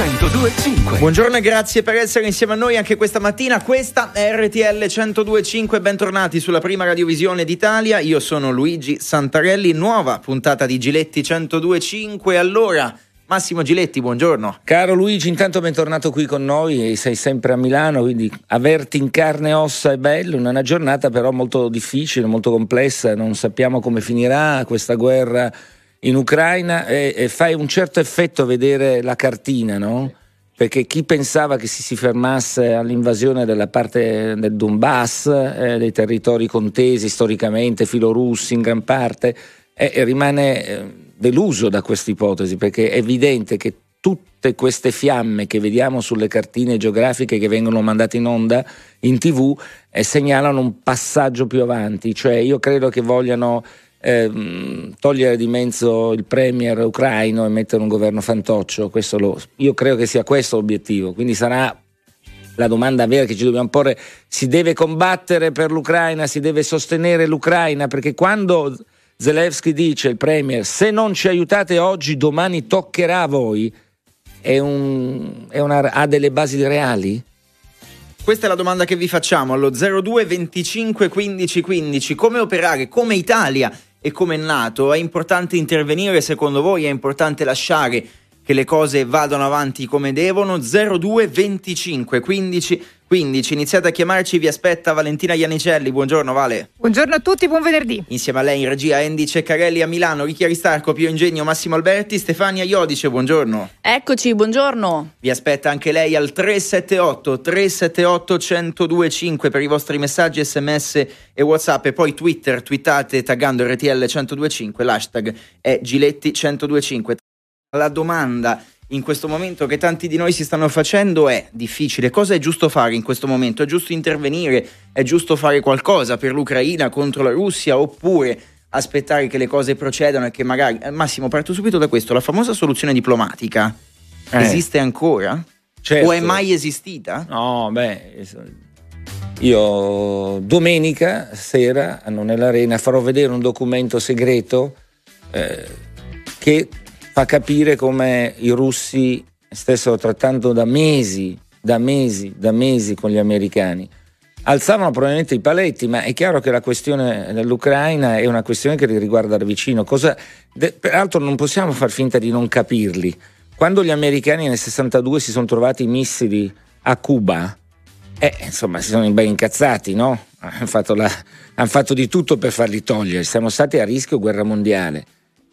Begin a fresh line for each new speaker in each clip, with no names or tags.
1025.
Buongiorno e grazie per essere insieme a noi anche questa mattina. Questa è RTL 1025. Bentornati sulla prima radiovisione d'Italia. Io sono Luigi Santarelli. Nuova puntata di Giletti 1025. Allora. Massimo Giletti, buongiorno.
Caro Luigi, intanto bentornato qui con noi, sei sempre a Milano, quindi averti in carne e ossa è bello, è una giornata però molto difficile, molto complessa, non sappiamo come finirà questa guerra in Ucraina e, e fai un certo effetto vedere la cartina, no? Perché chi pensava che si, si fermasse all'invasione della parte del Donbass, eh, dei territori contesi storicamente, filorussi in gran parte, eh, rimane eh, deluso da questa ipotesi, perché è evidente che tutte queste fiamme che vediamo sulle cartine geografiche che vengono mandate in onda in tv eh, segnalano un passaggio più avanti, cioè io credo che vogliano eh, togliere di mezzo il premier ucraino e mettere un governo fantoccio, lo, io credo che sia questo l'obiettivo, quindi sarà la domanda vera che ci dobbiamo porre, si deve combattere per l'Ucraina, si deve sostenere l'Ucraina, perché quando Zelensky dice, il premier, se non ci aiutate oggi, domani toccherà a voi, è un, è una, ha delle basi reali?
Questa è la domanda che vi facciamo allo 02 25 15 15. Come operare come Italia e come Nato? È importante intervenire secondo voi? È importante lasciare che le cose vadano avanti come devono? 02 25 15 15. Iniziate a chiamarci, vi aspetta Valentina Ianicelli. Buongiorno Vale.
Buongiorno a tutti, buon venerdì.
Insieme a lei in regia Andy Ceccarelli a Milano, Ricchiari Starco, Pio Ingegno, Massimo Alberti, Stefania Iodice. Buongiorno.
Eccoci, buongiorno.
Vi aspetta anche lei al 378 378 1025 per i vostri messaggi, sms e whatsapp e poi Twitter, twittate taggando RTL 1025, l'hashtag è Giletti 1025. La domanda in questo momento che tanti di noi si stanno facendo è difficile. Cosa è giusto fare in questo momento? È giusto intervenire? È giusto fare qualcosa per l'Ucraina contro la Russia oppure aspettare che le cose procedano e che magari... Eh, Massimo, parto subito da questo. La famosa soluzione diplomatica eh. esiste ancora?
Certo.
O è mai esistita?
No, beh... Io domenica sera nell'arena farò vedere un documento segreto eh, che fa capire come i russi stessero trattando da mesi, da mesi, da mesi con gli americani. Alzavano probabilmente i paletti, ma è chiaro che la questione dell'Ucraina è una questione che li riguarda da vicino. Cosa, de, peraltro non possiamo far finta di non capirli. Quando gli americani nel 62 si sono trovati i missili a Cuba, eh, insomma, si sono ben incazzati, no? Hanno fatto, la, hanno fatto di tutto per farli togliere. Siamo stati a rischio guerra mondiale.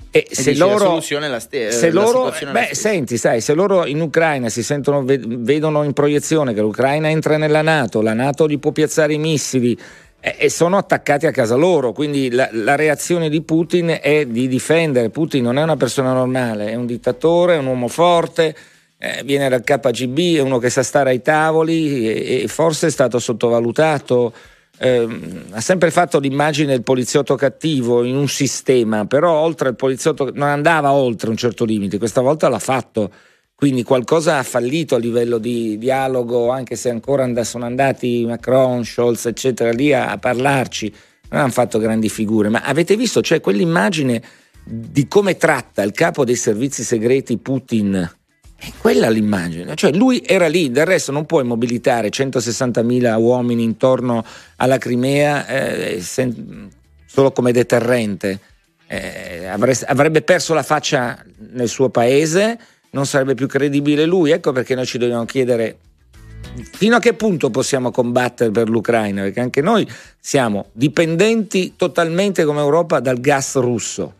E, e se loro, la soluzione è la, ste-
se loro, beh, senti, sai, se loro in Ucraina si sentono, vedono in proiezione che l'Ucraina entra nella Nato, la Nato gli può piazzare i missili eh, e sono attaccati a casa loro, quindi la, la, reazione di Putin è di difendere. Putin non è una persona normale, è un dittatore, è un uomo forte, eh, viene dal KGB, è uno che sa stare ai tavoli e, e forse è stato sottovalutato eh, ha sempre fatto l'immagine del poliziotto cattivo in un sistema, però oltre il poliziotto non andava oltre un certo limite, questa volta l'ha fatto. Quindi qualcosa ha fallito a livello di dialogo, anche se ancora and- sono andati Macron, Scholz, eccetera, lì a, a parlarci. Non hanno fatto grandi figure, ma avete visto, c'è quell'immagine di come tratta il capo dei servizi segreti Putin è quella l'immagine, cioè lui era lì, del resto non puoi mobilitare 160.000 uomini intorno alla Crimea eh, sen- solo come deterrente. Eh, avreste, avrebbe perso la faccia nel suo paese, non sarebbe più credibile lui. Ecco perché noi ci dobbiamo chiedere fino a che punto possiamo combattere per l'Ucraina, perché anche noi siamo dipendenti totalmente come Europa dal gas russo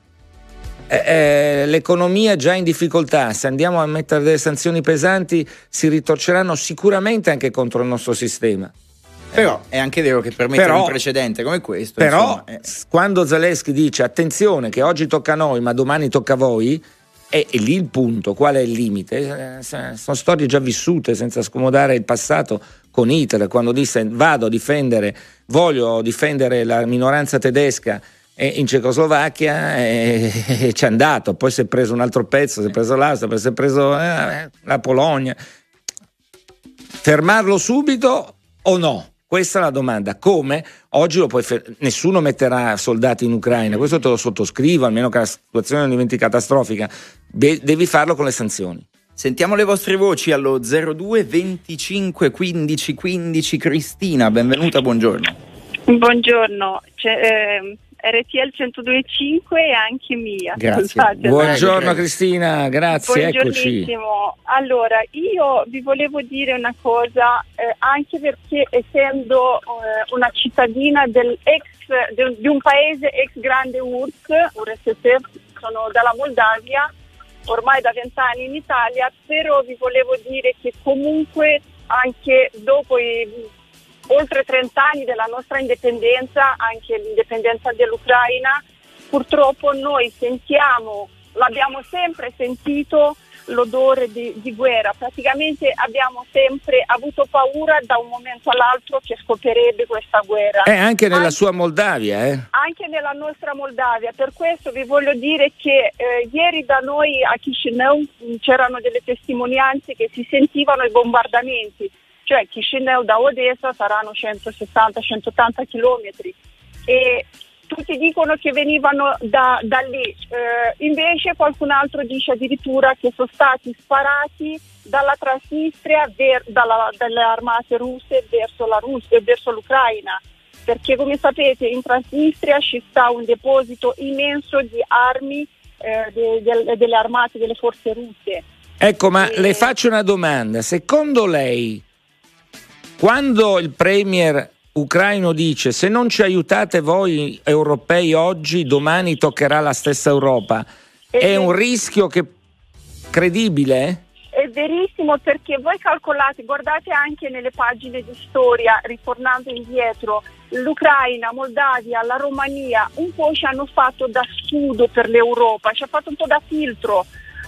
eh, eh, l'economia è già in difficoltà, se andiamo a mettere delle sanzioni pesanti si ritorceranno sicuramente anche contro il nostro sistema.
Però è anche vero che per mettere però, un precedente come questo.
Però
insomma, è...
quando Zaleschi dice attenzione che oggi tocca a noi ma domani tocca a voi, è, è lì il punto, qual è il limite? Eh, sono storie già vissute senza scomodare il passato con Hitler, quando disse vado a difendere, voglio difendere la minoranza tedesca in Cecoslovacchia e, e ci è andato, poi si è preso un altro pezzo, si è preso l'Austria, poi si è preso eh, la Polonia. Fermarlo subito o no? Questa è la domanda. Come? Oggi fer- nessuno metterà soldati in Ucraina, questo te lo sottoscrivo, almeno che la situazione non diventi catastrofica. Be- devi farlo con le sanzioni.
Sentiamo le vostre voci allo 02 25 15 15 Cristina, benvenuta, buongiorno.
Buongiorno, eh, RTL 102.5 e anche mia.
Grazie. Scusate, Buongiorno Cristina, grazie, eccoci.
Allora, io vi volevo dire una cosa, eh, anche perché essendo eh, una cittadina del ex, de, di un paese ex grande URSS, URSS, sono dalla Moldavia, ormai da vent'anni in Italia, però vi volevo dire che comunque anche dopo i oltre 30 anni della nostra indipendenza, anche l'indipendenza dell'Ucraina, purtroppo noi sentiamo, l'abbiamo sempre sentito, l'odore di, di, guerra. Praticamente abbiamo sempre avuto paura da un momento all'altro che scoppiarebbe questa guerra.
Eh, anche nella anche, sua Moldavia, eh?
Anche nella nostra Moldavia. Per questo vi voglio dire che eh, ieri da noi a Chisinau c'erano delle testimonianze che si sentivano i bombardamenti cioè Chisinau da Odessa saranno 160-180 chilometri. E tutti dicono che venivano da, da lì, eh, invece qualcun altro dice addirittura che sono stati sparati dalla Transnistria, ver, dalla, dalle armate russe verso, la Russia, verso l'Ucraina, perché come sapete in Transnistria ci sta un deposito immenso di armi eh, de, de, delle armate delle forze russe.
Ecco, ma e... le faccio una domanda, secondo lei quando il premier ucraino dice se non ci aiutate voi europei oggi, domani toccherà la stessa Europa, è, è un rischio che credibile?
È verissimo perché voi calcolate, guardate anche nelle pagine di storia, ritornando indietro, l'Ucraina, Moldavia, la Romania un po' ci hanno fatto da scudo per l'Europa, ci ha fatto un po' da filtro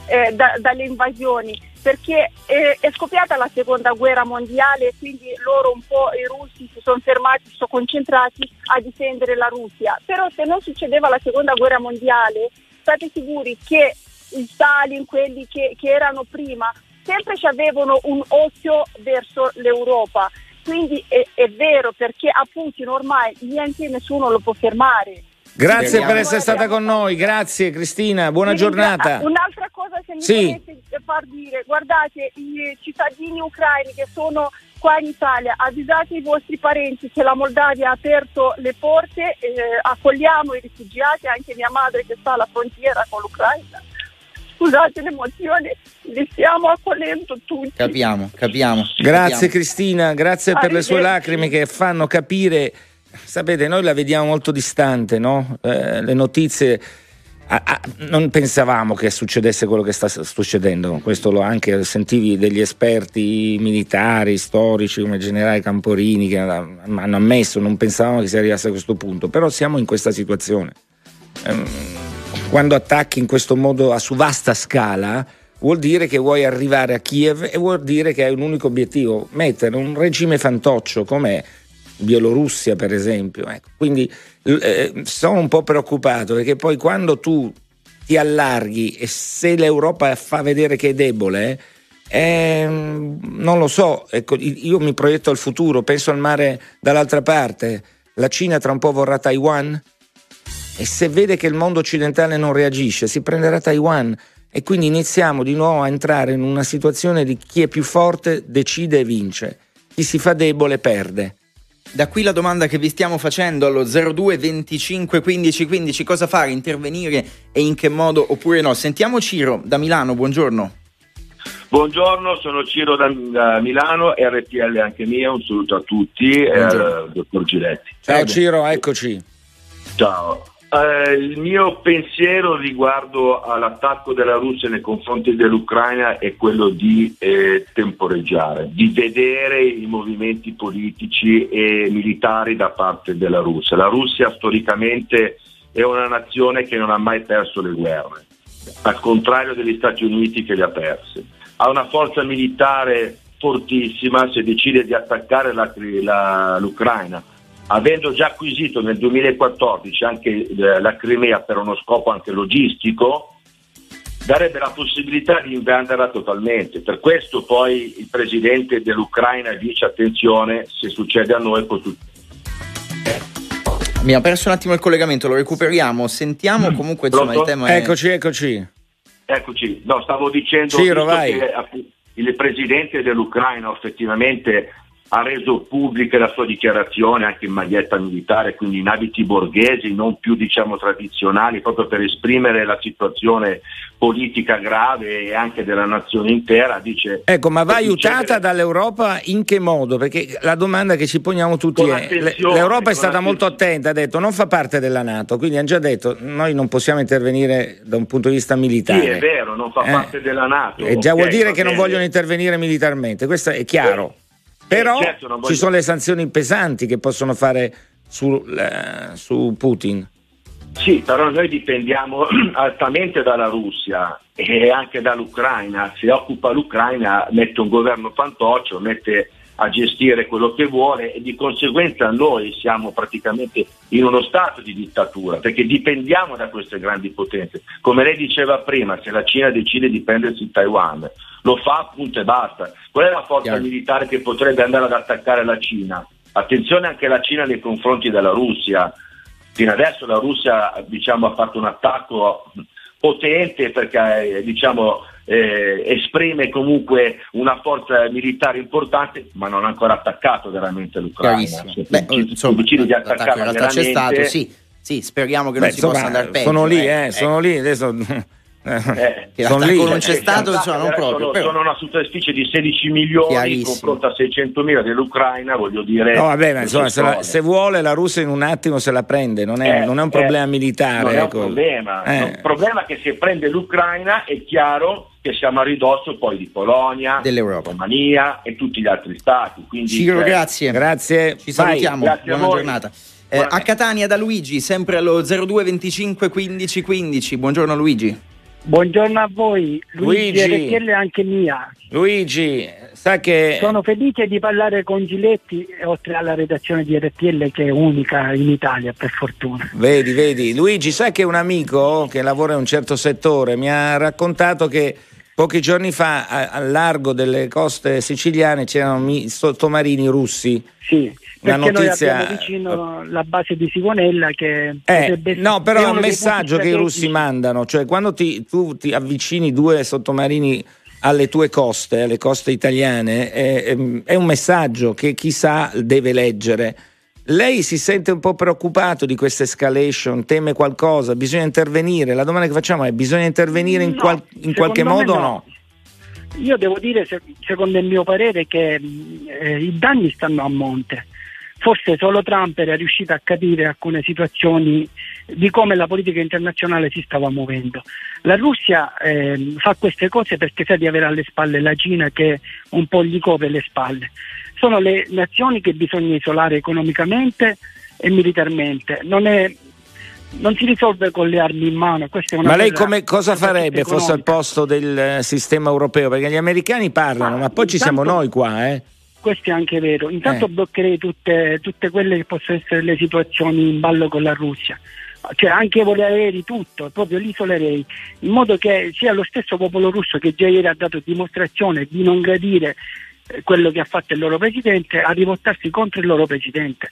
eh, da, dalle invasioni perché è, è, scoppiata la seconda guerra mondiale e quindi loro un po' i russi si sono fermati, si sono concentrati a difendere la Russia. Però se non succedeva la seconda guerra mondiale, state sicuri che i Stalin, quelli che, che erano prima, sempre ci avevano un occhio verso l'Europa. Quindi è, è vero perché a Putin ormai niente nessuno lo può fermare.
Grazie per essere stata con noi, grazie Cristina, buona giornata.
Un'altra cosa se mi sì. far dire, guardate i cittadini ucraini che sono qua in Italia, avvisate i vostri parenti che la Moldavia ha aperto le porte, eh, accogliamo i rifugiati, anche mia madre che sta alla frontiera con l'Ucraina. Scusate l'emozione, li stiamo accogliendo tutti.
Capiamo, capiamo.
Grazie capiamo. Cristina, grazie per le sue lacrime che fanno capire sapete, noi la vediamo molto distante, no? eh, le notizie. Ah, ah, non pensavamo che succedesse quello che sta succedendo, questo lo anche sentivi degli esperti militari, storici come il generale Camporini che hanno ammesso, non pensavamo che si arrivasse a questo punto, però siamo in questa situazione. Ehm, quando attacchi in questo modo a su vasta scala, vuol dire che vuoi arrivare a Kiev e vuol dire che hai un unico obiettivo, mettere un regime fantoccio come Bielorussia per esempio. Ecco. Quindi eh, sono un po' preoccupato perché poi quando tu ti allarghi e se l'Europa fa vedere che è debole, eh, non lo so, ecco, io mi proietto al futuro, penso al mare dall'altra parte, la Cina tra un po' vorrà Taiwan e se vede che il mondo occidentale non reagisce si prenderà Taiwan e quindi iniziamo di nuovo a entrare in una situazione di chi è più forte decide e vince, chi si fa debole perde.
Da qui la domanda che vi stiamo facendo allo 02 25 15 15, cosa fare, intervenire e in che modo oppure no. Sentiamo Ciro da Milano, buongiorno.
Buongiorno, sono Ciro da, da Milano, RTL anche mia, un saluto a tutti e al dottor Giletti.
Ciao Ciro, eccoci.
Ciao. Eh, il mio pensiero riguardo all'attacco della Russia nei confronti dell'Ucraina è quello di eh, temporeggiare, di vedere i movimenti politici e militari da parte della Russia. La Russia storicamente è una nazione che non ha mai perso le guerre, al contrario degli Stati Uniti che le ha perse. Ha una forza militare fortissima se decide di attaccare la, la, l'Ucraina avendo già acquisito nel 2014 anche eh, la Crimea per uno scopo anche logistico, darebbe la possibilità di invaderla totalmente. Per questo poi il presidente dell'Ucraina dice attenzione, se succede a noi può succedere.
Abbiamo perso un attimo il collegamento, lo recuperiamo. Sentiamo mm. comunque insomma, il tema.
Eccoci, eccoci.
Eccoci, no, stavo dicendo
Ciro,
che il presidente dell'Ucraina effettivamente ha reso pubblica la sua dichiarazione anche in maglietta militare, quindi in abiti borghesi, non più diciamo tradizionali, proprio per esprimere la situazione politica grave e anche della nazione intera. Dice,
ecco, ma va aiutata dall'Europa in che modo? Perché la domanda che ci poniamo tutti è, l'Europa è stata molto attenta, ha detto non fa parte della Nato, quindi hanno già detto noi non possiamo intervenire da un punto di vista militare.
Sì, è vero, non fa eh. parte della Nato.
E già okay, vuol dire che bene. non vogliono intervenire militarmente, questo è chiaro. Sì. Però certo voglio... ci sono le sanzioni pesanti che possono fare su, eh, su Putin.
Sì, però noi dipendiamo altamente dalla Russia e anche dall'Ucraina. Se occupa l'Ucraina mette un governo fantoccio, mette a gestire quello che vuole e di conseguenza noi siamo praticamente in uno stato di dittatura perché dipendiamo da queste grandi potenze. Come lei diceva prima, se la Cina decide di prendersi Taiwan, lo fa appunto e basta. Qual è la forza Chiaro. militare che potrebbe andare ad attaccare la Cina? Attenzione anche la Cina nei confronti della Russia. Fino adesso la Russia diciamo, ha fatto un attacco potente perché diciamo, eh, esprime comunque una forza militare importante, ma non ha ancora attaccato veramente l'Ucraina.
Cioè, Beh, insomma, di attaccare in realtà c'è stato, sì. Sì, speriamo che Beh, non si insomma, possa andare peggio.
Sono lì, eh, eh, sono lì, adesso
eh, eh sono lì, non c'è stato, insomma, non proprio.
Sono, sono una superficie di 16 milioni confronto a 600 mila dell'Ucraina, voglio dire.
No, vabbè, ma insomma, se, la, se, vuole la Russia in un attimo se la prende, non è, eh, non è un problema
eh,
militare. Non
è un ecco. problema. Eh. Il problema è che se prende l'Ucraina è chiaro che siamo a ridosso poi di Polonia,
dell'Europa,
Romania e tutti gli altri stati. Quindi,
Ciro, cioè, grazie.
Grazie.
Ci salutiamo. Grazie Buona giornata. Eh, a Catania da Luigi, sempre allo 02 25 15 15. Buongiorno Luigi.
Buongiorno a voi, Luigi, Luigi. RTL anche mia.
Luigi, sa che...
Sono felice di parlare con Giletti, oltre alla redazione di RTL che è unica in Italia, per fortuna.
Vedi, vedi. Luigi, sa che un amico che lavora in un certo settore mi ha raccontato che pochi giorni fa al largo delle coste siciliane c'erano sottomarini russi.
Sì una notizia... noi vicino la base di Sigonella che
eh, no però è un messaggio che i russi mandano cioè quando ti, tu ti avvicini due sottomarini alle tue coste, alle coste italiane, è, è, un messaggio che chissà deve leggere. Lei si sente un po' preoccupato di questa escalation, teme qualcosa, bisogna intervenire. La domanda che facciamo è: bisogna intervenire in, qual- in qualche modo o no? no?
Io devo dire, secondo il mio parere, che eh, i danni stanno a monte forse solo Trump era riuscito a capire alcune situazioni di come la politica internazionale si stava muovendo. La Russia eh, fa queste cose perché sa di avere alle spalle la Cina che un po' gli copre le spalle. Sono le nazioni che bisogna isolare economicamente e militarmente. Non, è, non si risolve con le armi in mano.
ma lei come, cosa farebbe fosse al posto del eh, sistema europeo? Perché gli americani parlano, ma, ma poi ci siamo noi qua, eh?
questo è anche vero. Intanto eh. bloccherei tutte, tutte, quelle che possono essere le situazioni in ballo con la Russia. Cioè anche volerei di tutto, proprio l'isolerei, in modo che sia lo stesso popolo russo che già ieri ha dato dimostrazione di non gradire quello che ha fatto il loro presidente, a rivoltarsi contro il loro presidente.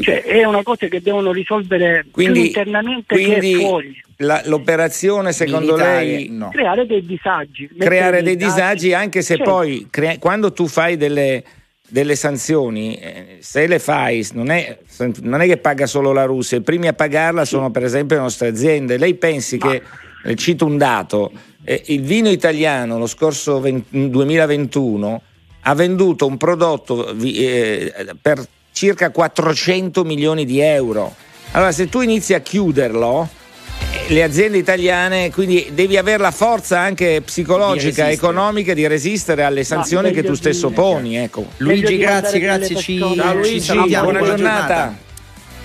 Cioè, è una cosa che devono risolvere quindi, internamente quindi che fuori.
La, l'operazione secondo Militare, lei
no. creare dei disagi
creare dei disagi, disagi anche se certo. poi crea- quando tu fai delle, delle sanzioni eh, se le fai non è, non è, che paga solo la Russia i primi a pagarla sì. sono per esempio le nostre aziende lei pensi Ma... che eh, cito un dato eh, il vino italiano lo scorso 20, 2021 ha venduto un prodotto eh, per circa 400 milioni di euro. Allora, se tu inizi a chiuderlo, eh, le aziende italiane, quindi devi avere la forza anche psicologica, e economica di resistere alle sanzioni che tu stesso poni. Ecco.
Luigi, grazie, grazie. Ci,
Ciao Luigi, ci buona, buona giornata.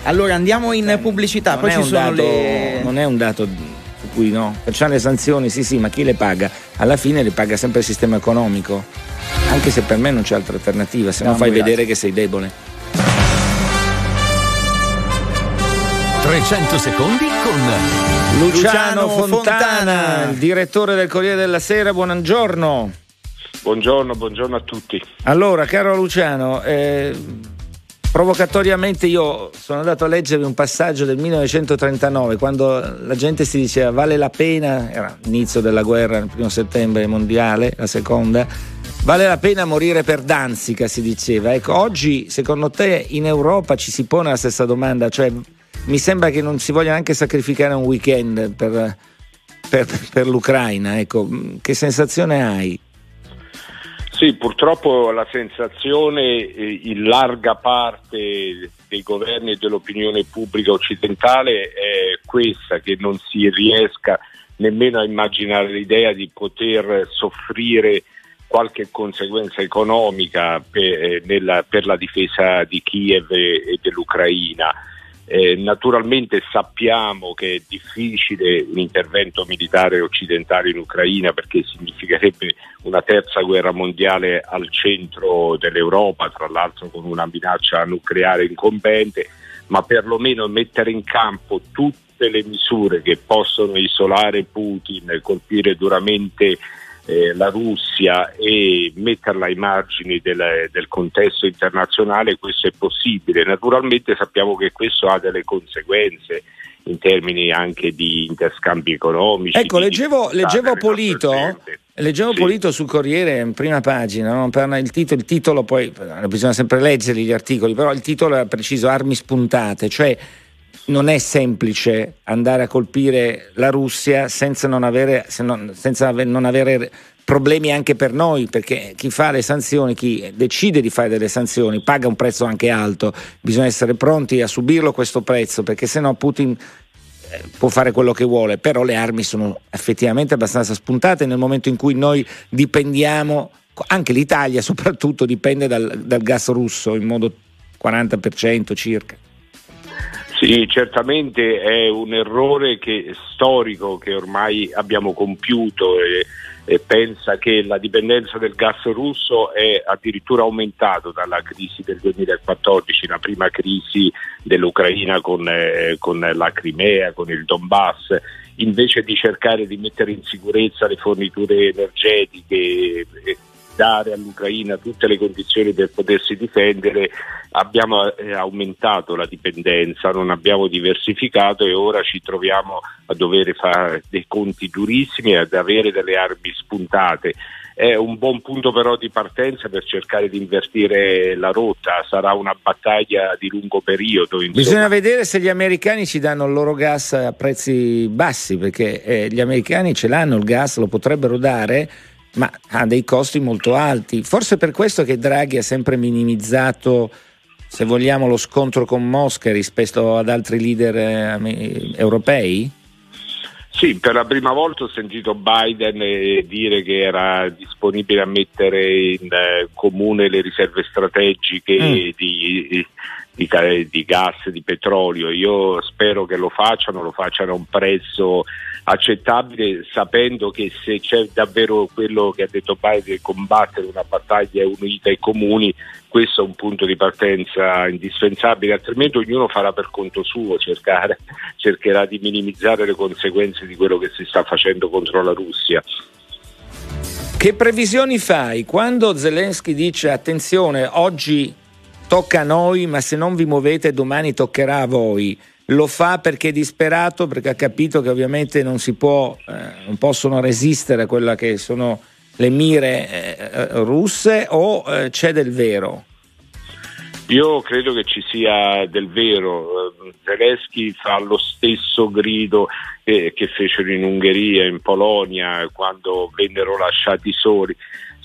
Allora andiamo in pubblicità, poi ci sono
dato,
le...
Non è un dato cui no, facciamo le sanzioni, sì sì, ma chi le paga? Alla fine le paga sempre il sistema economico, anche se per me non c'è altra alternativa, se no, fai grazie. vedere che sei debole.
300 secondi con
Luciano, Luciano Fontana, Fontana, direttore del Corriere della Sera. Buongiorno.
Buongiorno, buongiorno a tutti.
Allora, caro Luciano, eh, provocatoriamente io sono andato a leggere un passaggio del 1939 quando la gente si diceva vale la pena, era l'inizio della guerra, il primo settembre mondiale, la seconda, vale la pena morire per Danzica? si diceva. Ecco, oggi secondo te in Europa ci si pone la stessa domanda, cioè mi sembra che non si voglia neanche sacrificare un weekend per, per, per l'Ucraina, ecco, che sensazione hai?
Sì, purtroppo la sensazione eh, in larga parte dei governi e dell'opinione pubblica occidentale è questa, che non si riesca nemmeno a immaginare l'idea di poter soffrire qualche conseguenza economica per, eh, nella, per la difesa di Kiev e dell'Ucraina. Eh, naturalmente sappiamo che è difficile l'intervento militare occidentale in Ucraina perché significherebbe una terza guerra mondiale al centro dell'Europa, tra l'altro con una minaccia nucleare incombente, ma perlomeno mettere in campo tutte le misure che possono isolare Putin, colpire duramente eh, la Russia e metterla ai margini del, del, contesto internazionale, questo è possibile. Naturalmente sappiamo che questo ha delle conseguenze in termini anche di interscambi economici.
Ecco, leggevo, leggevo Polito. Leggevo sì. Polito sul Corriere in prima pagina, no? il, titolo, il, titolo, poi bisogna sempre leggerli gli articoli, però il titolo era preciso, armi spuntate, cioè non è semplice andare a colpire la Russia senza non avere, senza non avere problemi anche per noi, perché chi fa le sanzioni, chi decide di fare delle sanzioni, paga un prezzo anche alto, bisogna essere pronti a subirlo questo prezzo, perché se no Putin eh, può fare quello che vuole, però le armi sono effettivamente abbastanza spuntate nel momento in cui noi dipendiamo, anche l'Italia soprattutto dipende dal, dal gas russo in modo 40% circa.
Sì, certamente è un errore che, storico che ormai abbiamo compiuto e, e, pensa che la dipendenza del gas russo è addirittura aumentato dalla crisi del 2014, la prima crisi dell'Ucraina con, eh, con la Crimea, con il Donbass. Invece di cercare di mettere in sicurezza le forniture energetiche dare all'Ucraina tutte le condizioni per potersi difendere, abbiamo eh, aumentato la dipendenza, non abbiamo diversificato e ora ci troviamo a dover fare dei conti durissimi e ad avere delle armi spuntate. È un buon punto però di partenza per cercare di invertire la rotta, sarà una battaglia di lungo periodo.
Insomma. Bisogna vedere se gli americani ci danno il loro gas a prezzi bassi, perché eh, gli americani ce l'hanno il gas, lo potrebbero dare ma ha dei costi molto alti. Forse per questo che Draghi ha sempre minimizzato, se vogliamo, lo scontro con Mosca rispetto ad altri leader eh, europei?
Sì, per la prima volta ho sentito Biden eh, dire che era disponibile a mettere in eh, comune le riserve strategiche mm. di, di, di, gas, di petrolio. Io spero che lo facciano, lo facciano a un prezzo accettabile sapendo che se c'è davvero quello che ha detto Biden combattere una battaglia unita ai comuni questo è un punto di partenza indispensabile altrimenti ognuno farà per conto suo cercare, cercherà di minimizzare le conseguenze di quello che si sta facendo contro la Russia
che previsioni fai quando Zelensky dice attenzione oggi tocca a noi ma se non vi muovete domani toccherà a voi lo fa perché è disperato, perché ha capito che ovviamente non si può, eh, non possono resistere a quelle che sono le mire eh, eh, russe o eh, c'è del vero?
Io credo che ci sia del vero. Zelensky fa lo stesso grido che, che fecero in Ungheria, in Polonia, quando vennero lasciati soli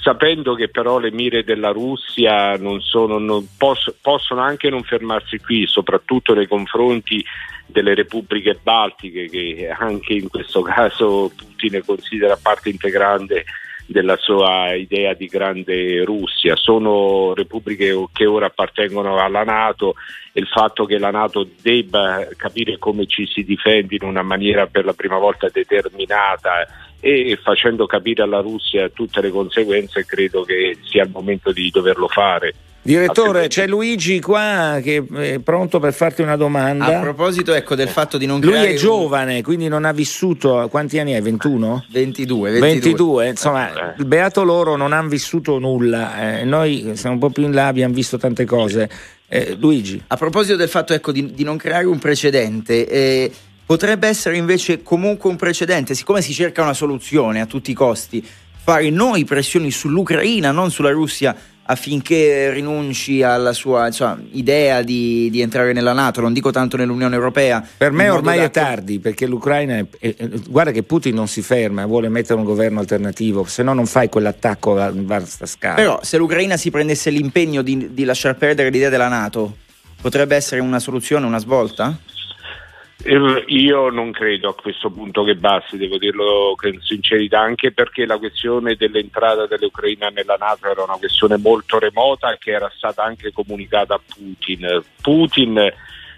sapendo che però le mire della Russia non sono, non posso, possono anche non fermarsi qui, soprattutto nei confronti delle repubbliche baltiche che anche in questo caso Putin considera parte integrante della sua idea di grande Russia. Sono repubbliche che ora appartengono alla Nato e il fatto che la Nato debba capire come ci si difende in una maniera per la prima volta determinata e facendo capire alla Russia tutte le conseguenze credo che sia il momento di doverlo fare.
Direttore, c'è Luigi qua che è pronto per farti una domanda.
A proposito ecco, del fatto di non
Lui è giovane, quindi non ha vissuto. Quanti anni hai? 21?
22,
22.
22.
Insomma, il beato loro non hanno vissuto nulla. Eh, noi siamo un po' più in là, abbiamo visto tante cose. Eh, Luigi.
A proposito del fatto ecco, di, di non creare un precedente, eh, potrebbe essere invece comunque un precedente, siccome si cerca una soluzione a tutti i costi, fare noi pressioni sull'Ucraina, non sulla Russia affinché rinunci alla sua insomma, idea di, di, entrare nella Nato, non dico tanto nell'Unione Europea.
Per me ormai è tardi perché l'Ucraina, è, è, guarda che Putin non si ferma, vuole mettere un governo alternativo, se no non fai quell'attacco a vasta scala.
Però se l'Ucraina si prendesse l'impegno di, di lasciar perdere l'idea della Nato, potrebbe essere una soluzione, una svolta?
Io non credo a questo punto che basti, devo dirlo con sincerità, anche perché la questione dell'entrata dell'Ucraina nella Nato era una questione molto remota che era stata anche comunicata a Putin. Putin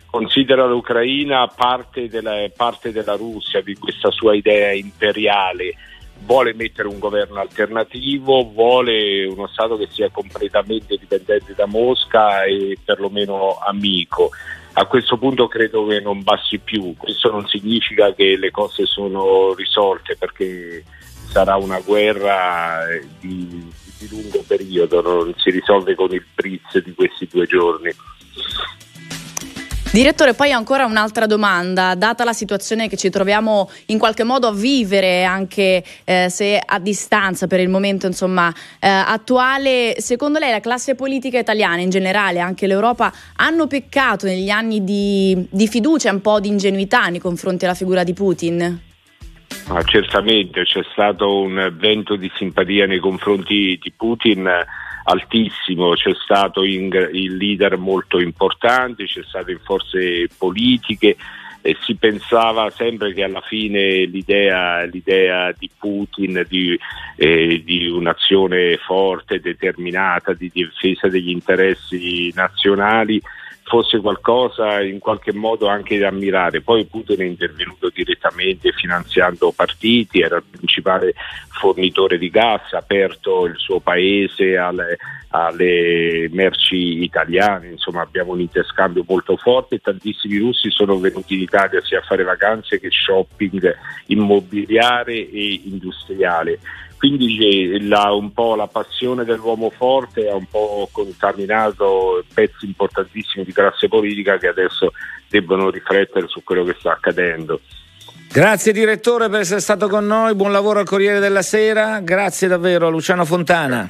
considera l'Ucraina parte della, parte della Russia, di questa sua idea imperiale vuole mettere un governo alternativo, vuole uno Stato che sia completamente dipendente da Mosca e perlomeno amico a questo punto credo che non basti più. Questo non significa che le cose sono risolte perché sarà una guerra eh, di, di lungo periodo, non si risolve con il blitz di questi due giorni.
Direttore, poi ancora un'altra domanda, data la situazione che ci troviamo in qualche modo a vivere, anche eh, se a distanza per il momento insomma, eh, attuale, secondo lei la classe politica italiana in generale, anche l'Europa, hanno peccato negli anni di, di fiducia e un po' di ingenuità nei confronti della figura di Putin?
Ah, certamente c'è stato un vento di simpatia nei confronti di Putin altissimo, c'è stato in, in leader molto importanti, c'è stato in forze politiche e si pensava sempre che alla fine l'idea, l'idea di Putin di, eh, di, un'azione forte, determinata, di difesa degli interessi nazionali fosse qualcosa in qualche modo anche da ammirare. Poi Putin è intervenuto direttamente finanziando partiti, era il principale fornitore di gas, ha aperto il suo paese alle, alle merci italiane, insomma abbiamo un interscambio molto forte. E tantissimi russi sono venuti in Italia sia a fare vacanze che shopping immobiliare e industriale quindi la, un po' la passione dell'uomo forte ha un po' contaminato pezzi importantissimi di classe politica che adesso debbono riflettere su quello che sta accadendo.
Grazie direttore per essere stato con noi, buon lavoro al Corriere della Sera, grazie davvero a Luciano Fontana.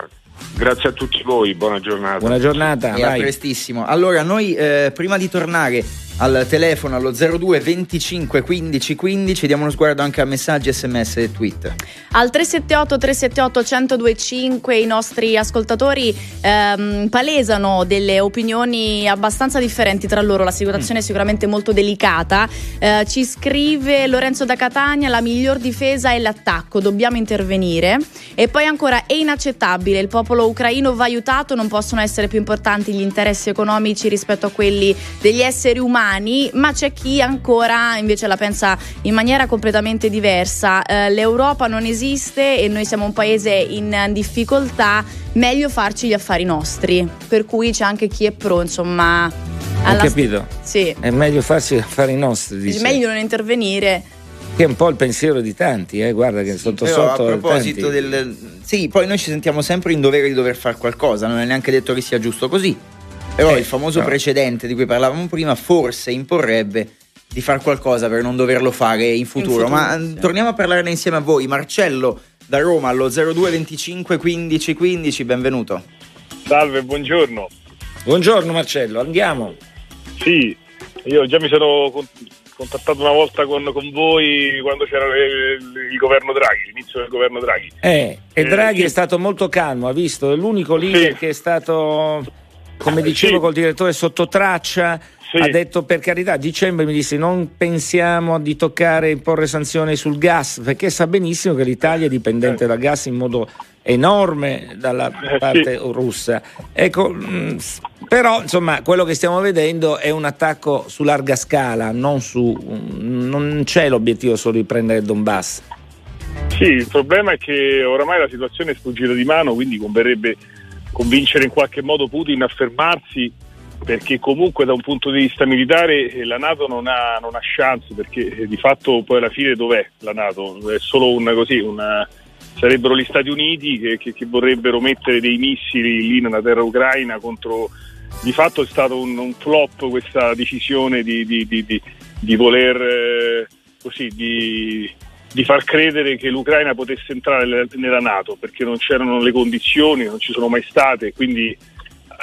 Grazie a tutti voi, buona giornata.
Buona giornata.
E a prestissimo. Allora, noi eh, prima di tornare al telefono allo 02 25 15 15 diamo uno sguardo anche a messaggi sms e tweet.
Al 378 378 1025 i nostri ascoltatori ehm, palesano delle opinioni abbastanza differenti tra loro. La situazione mm. è sicuramente molto delicata. Eh, ci scrive Lorenzo da Catania la miglior difesa è l'attacco dobbiamo intervenire. E poi ancora è inaccettabile il popolo ucraino va aiutato non possono essere più importanti gli interessi economici rispetto a quelli degli esseri umani umani, ma c'è chi ancora invece la pensa in maniera completamente diversa. Eh, L'Europa non esiste e noi siamo un paese in difficoltà, meglio farci gli affari nostri. Per cui c'è anche chi è pro, insomma.
Ho capito.
St- sì.
È meglio farsi gli affari nostri.
Dice. Meglio non intervenire
che è un po' il pensiero di tanti, eh? guarda che sotto
Però
sotto.
A proposito del. Sì, poi noi ci sentiamo sempre in dovere di dover fare qualcosa, non è neanche detto che sia giusto così. Però eh, il famoso no. precedente di cui parlavamo prima forse imporrebbe di fare qualcosa per non doverlo fare in futuro. In futuro Ma sì. torniamo a parlarne insieme a voi. Marcello da Roma allo 0225 15 15, benvenuto.
Salve, buongiorno.
Buongiorno Marcello, andiamo.
Sì, io già mi sono contattato una volta con, con voi quando c'era il, il, governo Draghi, l'inizio del governo Draghi.
Eh, e Draghi eh, sì. è stato molto calmo, ha visto, è l'unico leader sì. che è stato come dicevo sì. col direttore sotto traccia, sì. ha detto per carità, a dicembre mi disse non pensiamo di toccare e imporre sanzioni sul gas, perché sa benissimo che l'Italia è dipendente eh. dal gas in modo enorme dalla eh, parte sì. russa. Ecco, mm, però insomma quello che stiamo vedendo è un attacco su larga scala, non, su, non c'è l'obiettivo solo di prendere il Donbass.
Sì, il problema è che oramai la situazione è sfuggita di mano, quindi converrebbe convincere in qualche modo Putin a fermarsi perché comunque da un punto di vista militare eh, la Nato non ha, non ha chance perché eh, di fatto poi alla fine dov'è la Nato? È solo una, così, una, sarebbero gli Stati Uniti che, che, che, vorrebbero mettere dei missili lì nella terra ucraina contro di fatto è stato un, un flop questa decisione di, di, di, di voler eh, così di, far credere che l'Ucraina potesse entrare nella Nato perché non c'erano le condizioni, non ci sono mai state, quindi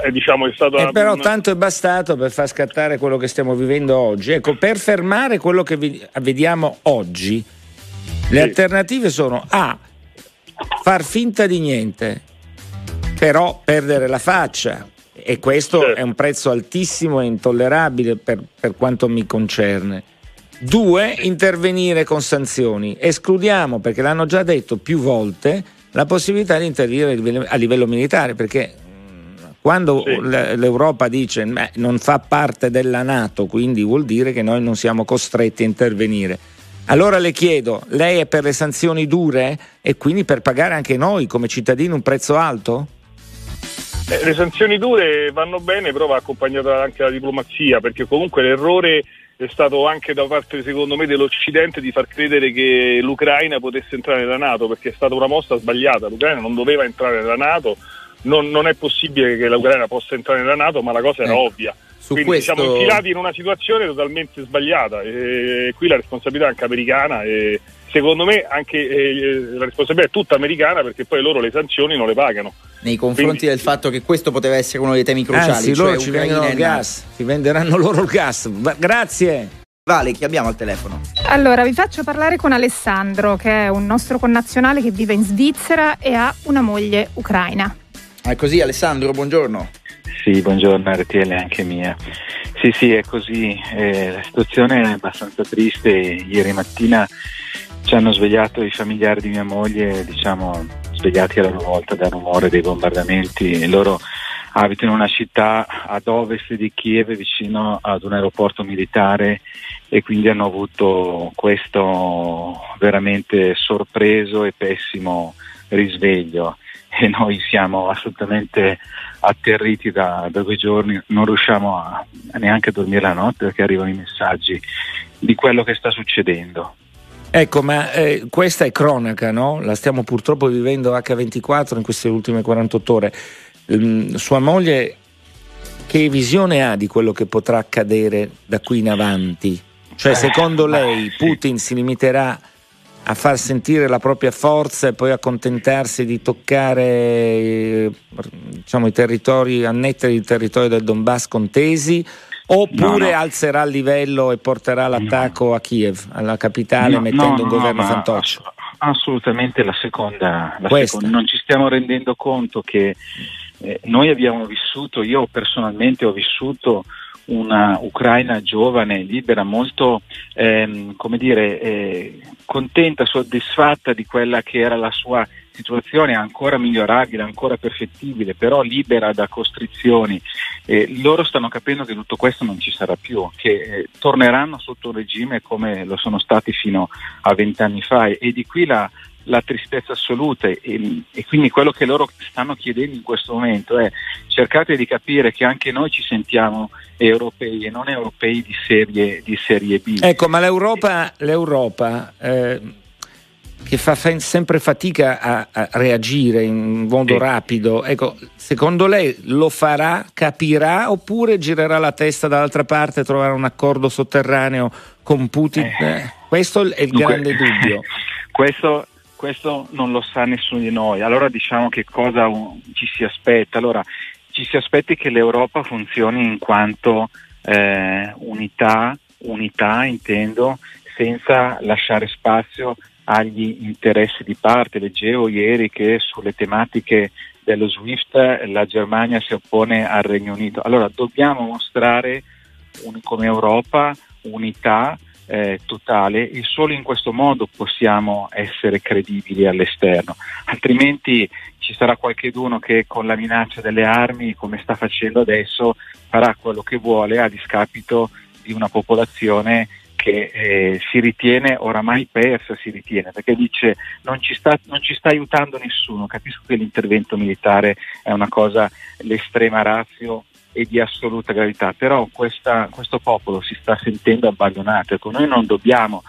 eh, diciamo, è stato.
Eh, però una... tanto è bastato per far scattare quello che stiamo vivendo oggi. Ecco, per fermare quello che vediamo oggi, le sì. alternative sono A. Far finta di niente, però perdere la faccia. E questo certo. è un prezzo altissimo e intollerabile per, per quanto mi concerne. Due, intervenire con sanzioni. Escludiamo, perché l'hanno già detto più volte, la possibilità di intervenire a livello militare, perché quando sì. l'Europa dice beh, non fa parte della Nato, quindi vuol dire che noi non siamo costretti a intervenire. Allora le chiedo, lei è per le sanzioni dure e quindi per pagare anche noi come cittadini un prezzo alto?
Eh, le sanzioni dure vanno bene, però va accompagnata anche la diplomazia, perché comunque l'errore è stato anche da parte, secondo me, dell'Occidente di far credere che l'Ucraina potesse entrare nella Nato, perché è stata una mossa sbagliata. L'Ucraina non doveva entrare nella Nato, non, non, è possibile che l'Ucraina possa entrare nella Nato, ma la cosa era eh, ovvia. Quindi questo... siamo infilati in una situazione totalmente sbagliata e qui la responsabilità è anche americana e secondo me anche eh, la responsabilità è tutta americana perché poi loro le sanzioni non le pagano.
Nei confronti Quindi... del fatto che questo poteva essere uno dei temi cruciali.
Anzi,
cioè
loro ci vendono il gas, ci venderanno loro il gas. Grazie.
Vale, chi abbiamo al telefono?
Allora, vi faccio parlare con Alessandro, che è un nostro connazionale che vive in Svizzera e ha una moglie ucraina.
È così Alessandro, buongiorno.
Sì, buongiorno RTL anche mia. Sì, sì, è così. Eh, la situazione è abbastanza triste. Ieri mattina ci hanno svegliato i familiari di mia moglie, diciamo, svegliati alla loro volta dal rumore dei bombardamenti. Loro abitano in una città ad ovest di Kiev, vicino ad un aeroporto militare e quindi hanno avuto questo veramente sorpreso e pessimo risveglio e noi siamo assolutamente atterriti da, da due giorni, non riusciamo a, a neanche a dormire la notte perché arrivano i messaggi di quello che sta succedendo.
Ecco, ma eh, questa è cronaca, no? La stiamo purtroppo vivendo H24 in queste ultime 48 ore. Mm, sua moglie che visione ha di quello che potrà accadere da qui in avanti? Cioè, secondo lei Putin si limiterà a far sentire la propria forza e poi accontentarsi di toccare diciamo, i territori, annettere il territorio del Donbass contesi oppure no, no. alzerà il livello e porterà l'attacco no. a Kiev, alla capitale, mettendo un governo fantoccio?
Assolutamente la seconda, la seconda. Non ci stiamo rendendo conto che eh, noi abbiamo vissuto, io personalmente ho vissuto una Ucraina giovane, libera, molto ehm, come dire, eh, contenta, soddisfatta di quella che era la sua situazione ancora migliorabile, ancora perfettibile, però libera da costrizioni. Eh, loro stanno capendo che tutto questo non ci sarà più, che eh, torneranno sotto un regime come lo sono stati fino a vent'anni fa e di qui la, la tristezza assoluta e, e, quindi quello che loro stanno chiedendo in questo momento è cercate di capire che anche noi ci sentiamo europei e non europei di serie, di serie B.
Ecco, ma l'Europa, l'Europa eh, che fa sempre fatica a, a, reagire in modo sì. rapido, ecco, secondo lei lo farà, capirà oppure girerà la testa dall'altra parte e troverà un accordo sotterraneo con Putin? Eh. Questo è il Dunque, grande dubbio.
Questo questo non lo sa nessuno di noi. Allora diciamo che cosa ci si aspetta? Allora ci si aspetti che l'Europa funzioni in quanto eh, unità, unità intendo, senza lasciare spazio agli interessi di parte. Leggevo ieri che sulle tematiche dello SWIFT la Germania si oppone al Regno Unito. Allora dobbiamo mostrare un, come Europa unità eh, totale e solo in questo modo possiamo essere credibili all'esterno, altrimenti ci sarà qualcuno che con la minaccia delle armi, come sta facendo adesso, farà quello che vuole a discapito di una popolazione che eh, si ritiene oramai persa, si ritiene, perché dice non ci, sta, non ci sta aiutando nessuno, capisco che l'intervento militare è una cosa, l'estrema razio e di assoluta gravità, però questa, questo popolo si sta sentendo abbandonato, ecco, noi non dobbiamo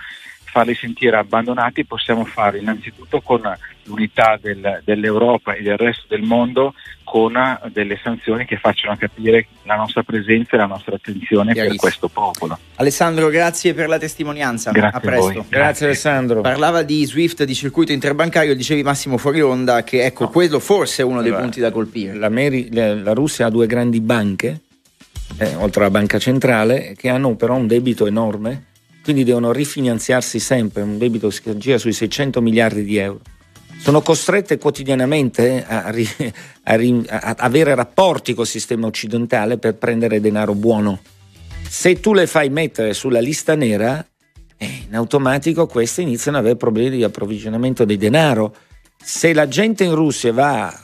farli sentire abbandonati possiamo farlo innanzitutto con l'unità del, dell'Europa e del resto del mondo con delle sanzioni che facciano capire la nostra presenza e la nostra attenzione per questo popolo.
Alessandro, grazie per la testimonianza.
Grazie
a presto.
Grazie.
grazie. Alessandro.
Parlava di Swift, di circuito interbancario, dicevi Massimo fuori onda che ecco, no. quello forse è uno allora, dei punti da colpire.
La, Meri, la Russia ha due grandi banche, eh, oltre alla banca centrale, che hanno però un debito enorme quindi devono rifinanziarsi sempre, un debito che gira sui 600 miliardi di euro. Sono costrette quotidianamente a, ri, a, ri, a avere rapporti col sistema occidentale per prendere denaro buono. Se tu le fai mettere sulla lista nera, eh, in automatico queste iniziano ad avere problemi di approvvigionamento di denaro. Se la gente in Russia va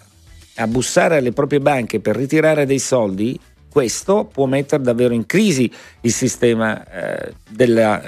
a bussare alle proprie banche per ritirare dei soldi, questo può mettere davvero in crisi il sistema eh,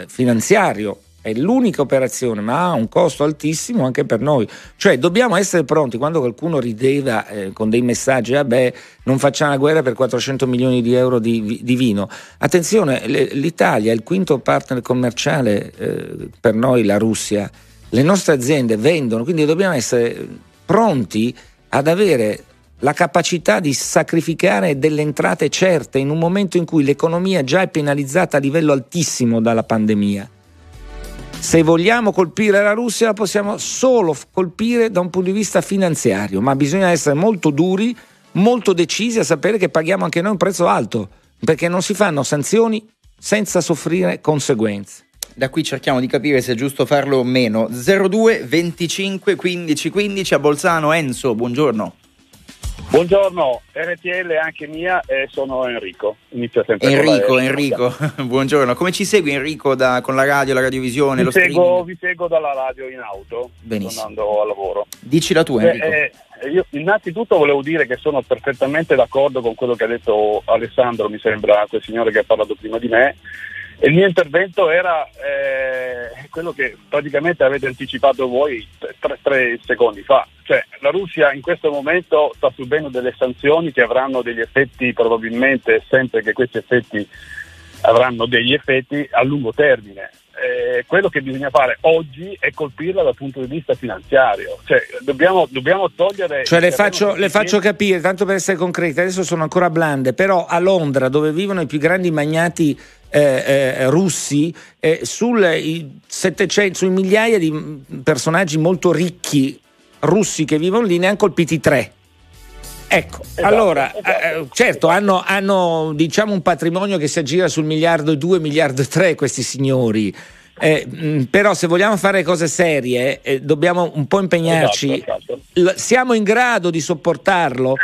finanziario. È l'unica operazione, ma ha un costo altissimo anche per noi. Cioè dobbiamo essere pronti quando qualcuno rideva eh, con dei messaggi, vabbè, non facciamo la guerra per 400 milioni di euro di, di vino. Attenzione, l'Italia è il quinto partner commerciale eh, per noi, la Russia. Le nostre aziende vendono, quindi dobbiamo essere pronti ad avere la capacità di sacrificare delle entrate certe in un momento in cui l'economia già è penalizzata a livello altissimo dalla pandemia. Se vogliamo colpire la Russia la possiamo solo colpire da un punto di vista finanziario, ma bisogna essere molto duri, molto decisi a sapere che paghiamo anche noi un prezzo alto, perché non si fanno sanzioni senza soffrire conseguenze.
Da qui cerchiamo di capire se è giusto farlo o meno. 02 25 15 15 a Bolzano Enzo, buongiorno.
Buongiorno, RTL anche mia e sono Enrico.
Inizio sempre Enrico, Enrico, buongiorno. Come ci segui Enrico da, con la radio, la radiovisione, vi lo
seguo, Vi seguo dalla radio in auto,
Benissimo.
andando al lavoro.
Dici la tua Enrico. Eh,
eh, io innanzitutto volevo dire che sono perfettamente d'accordo con quello che ha detto Alessandro, mi sembra quel signore che ha parlato prima di me. Il mio intervento era eh, quello che praticamente avete anticipato voi tre, tre, secondi fa. Cioè, la Russia in questo momento sta subendo delle sanzioni che avranno degli effetti probabilmente, sempre che questi effetti avranno degli effetti a lungo termine. Eh, quello che bisogna fare oggi è colpirla dal punto di vista finanziario. Cioè, dobbiamo, dobbiamo togliere.
Cioè, le faccio, le faccio, capire, tanto per essere concrete, adesso sono ancora blande, però a Londra, dove vivono i più grandi magnati eh, eh, russi, eh, sul, 700, sui migliaia di personaggi molto ricchi russi che vivono lì, ne hanno colpiti tre. Ecco, esatto, allora, esatto. Eh, certo, hanno, hanno, diciamo un patrimonio che si aggira sul miliardo e due, miliardo e tre questi signori. Eh, mm, però se vogliamo fare cose serie eh, dobbiamo un po' impegnarci. Esatto, esatto. siamo in grado di sopportarlo?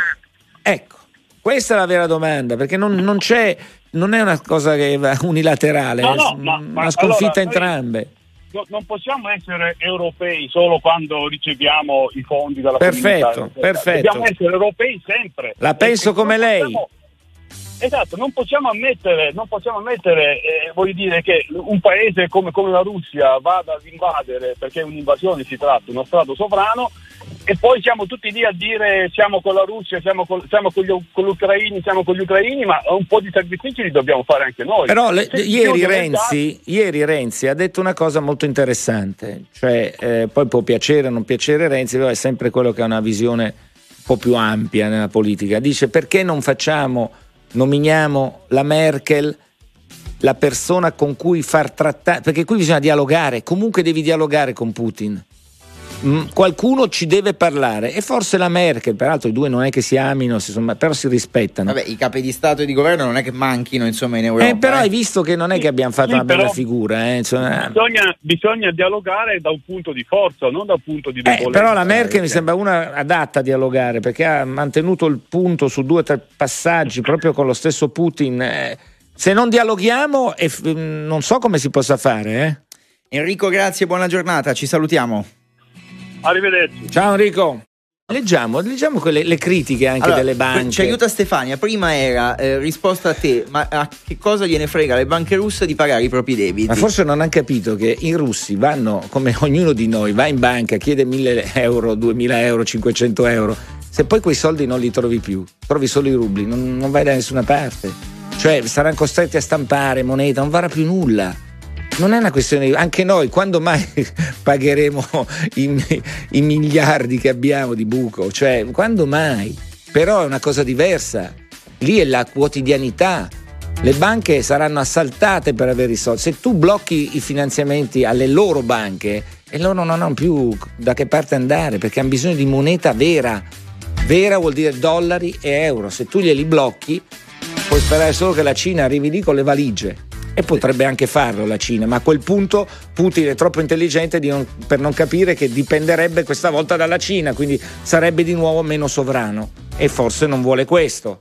Ecco, questa è la vera domanda, perché non, non c'è, non è una cosa che va unilaterale, no, no, ma, ma, una sconfitta allora, entrambe.
Noi non possiamo essere europei solo quando riceviamo i fondi dalla
perfetto,
comunità.
Perfetto.
Dobbiamo essere europei sempre.
La penso come lei. Possiamo,
esatto, non possiamo ammettere, non possiamo ammettere eh, voglio dire, che un paese come, come la Russia vada ad invadere, perché un'invasione si tratta, uno Stato sovrano, e poi siamo tutti lì a dire siamo con la Russia, siamo con, siamo con, gli, con ucraini, siamo con gli ucraini, ma un po' di sacrifici li dobbiamo fare anche noi.
Però le, ieri, Renzi, ieri, Renzi, ha detto una cosa molto interessante, cioè eh, poi può piacere o non piacere Renzi, però è sempre quello che ha una visione un po' più ampia nella politica. Dice perché non facciamo, nominiamo la Merkel la persona con cui far trattare, perché qui bisogna dialogare, comunque devi dialogare con Putin Mm, qualcuno ci deve parlare e forse la Merkel, peraltro i due non è che si amino, si sono, però si rispettano.
Vabbè, i capi di Stato e di governo non è che manchino insomma in Europa.
Eh, però eh. hai visto che non è che abbiamo fatto sì, una bella figura. Eh,
insomma. bisogna, bisogna, dialogare da un punto di forza, non da un punto di
eh,
debolezza.
però la Merkel mi sembra una adatta a dialogare perché ha mantenuto il punto su due o tre passaggi proprio con lo stesso Putin. Eh, se non dialoghiamo, non so come si possa fare.
Enrico, grazie, buona giornata, ci salutiamo.
Arrivederci.
Ciao Enrico. Leggiamo, leggiamo quelle, le critiche anche
allora,
delle banche.
Ci aiuta Stefania. Prima era eh, risposta a te, ma a che cosa gliene frega alle banche russe di pagare i propri debiti?
Ma forse non hanno capito che i russi vanno, come ognuno di noi, va in banca, chiede 1000 euro, 2000 euro, 500 euro. Se poi quei soldi non li trovi più, trovi solo i rubli, non, non vai da nessuna parte. Cioè saranno costretti a stampare moneta, non varrà più nulla non è una questione, anche noi quando mai pagheremo i, i, miliardi che abbiamo di buco? Cioè, quando mai? Però è una cosa diversa, lì è la quotidianità. Le banche saranno assaltate per avere i soldi. Se tu blocchi i finanziamenti alle loro banche e loro non hanno più da che parte andare perché hanno bisogno di moneta vera. Vera vuol dire dollari e euro. Se tu glieli blocchi, puoi sperare solo che la Cina arrivi lì con le valigie e potrebbe anche farlo la Cina, ma a quel punto Putin è troppo intelligente non, per non capire che dipenderebbe questa volta dalla Cina, quindi sarebbe di nuovo meno sovrano e forse non vuole questo.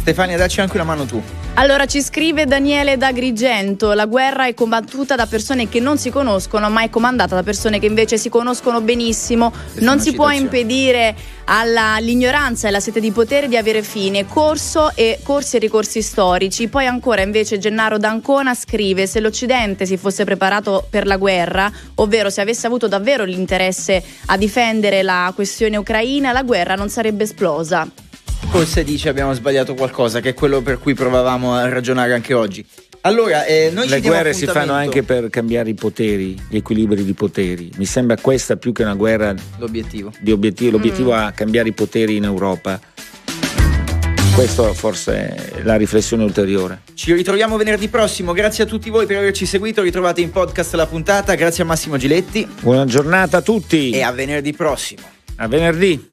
Stefania, dacci anche una mano tu.
Allora ci scrive Daniele da Grigento, la guerra è combattuta da persone che non si conoscono, ma è comandata da persone che invece si conoscono benissimo. Questa non si può impedire all'ignoranza e alla sete di potere di avere fine, corso e corsi e ricorsi storici. Poi ancora invece Gennaro d'Ancona scrive se l'Occidente si fosse preparato per la guerra, ovvero se avesse avuto davvero l'interesse a difendere la questione ucraina, la guerra non sarebbe esplosa.
Forse dice abbiamo sbagliato qualcosa, che è quello per cui provavamo a ragionare anche oggi. Allora, eh, noi
le guerre si fanno anche per cambiare i poteri, gli equilibri di poteri. Mi sembra questa più che una guerra
l'obiettivo.
di obiettivo. L'obiettivo mm. è cambiare i poteri in Europa. Questo forse è la riflessione ulteriore.
Ci ritroviamo venerdì prossimo. Grazie a tutti voi per averci seguito. Ritrovate in podcast la puntata. Grazie a Massimo Giletti.
Buona giornata a tutti.
E a venerdì prossimo.
A venerdì.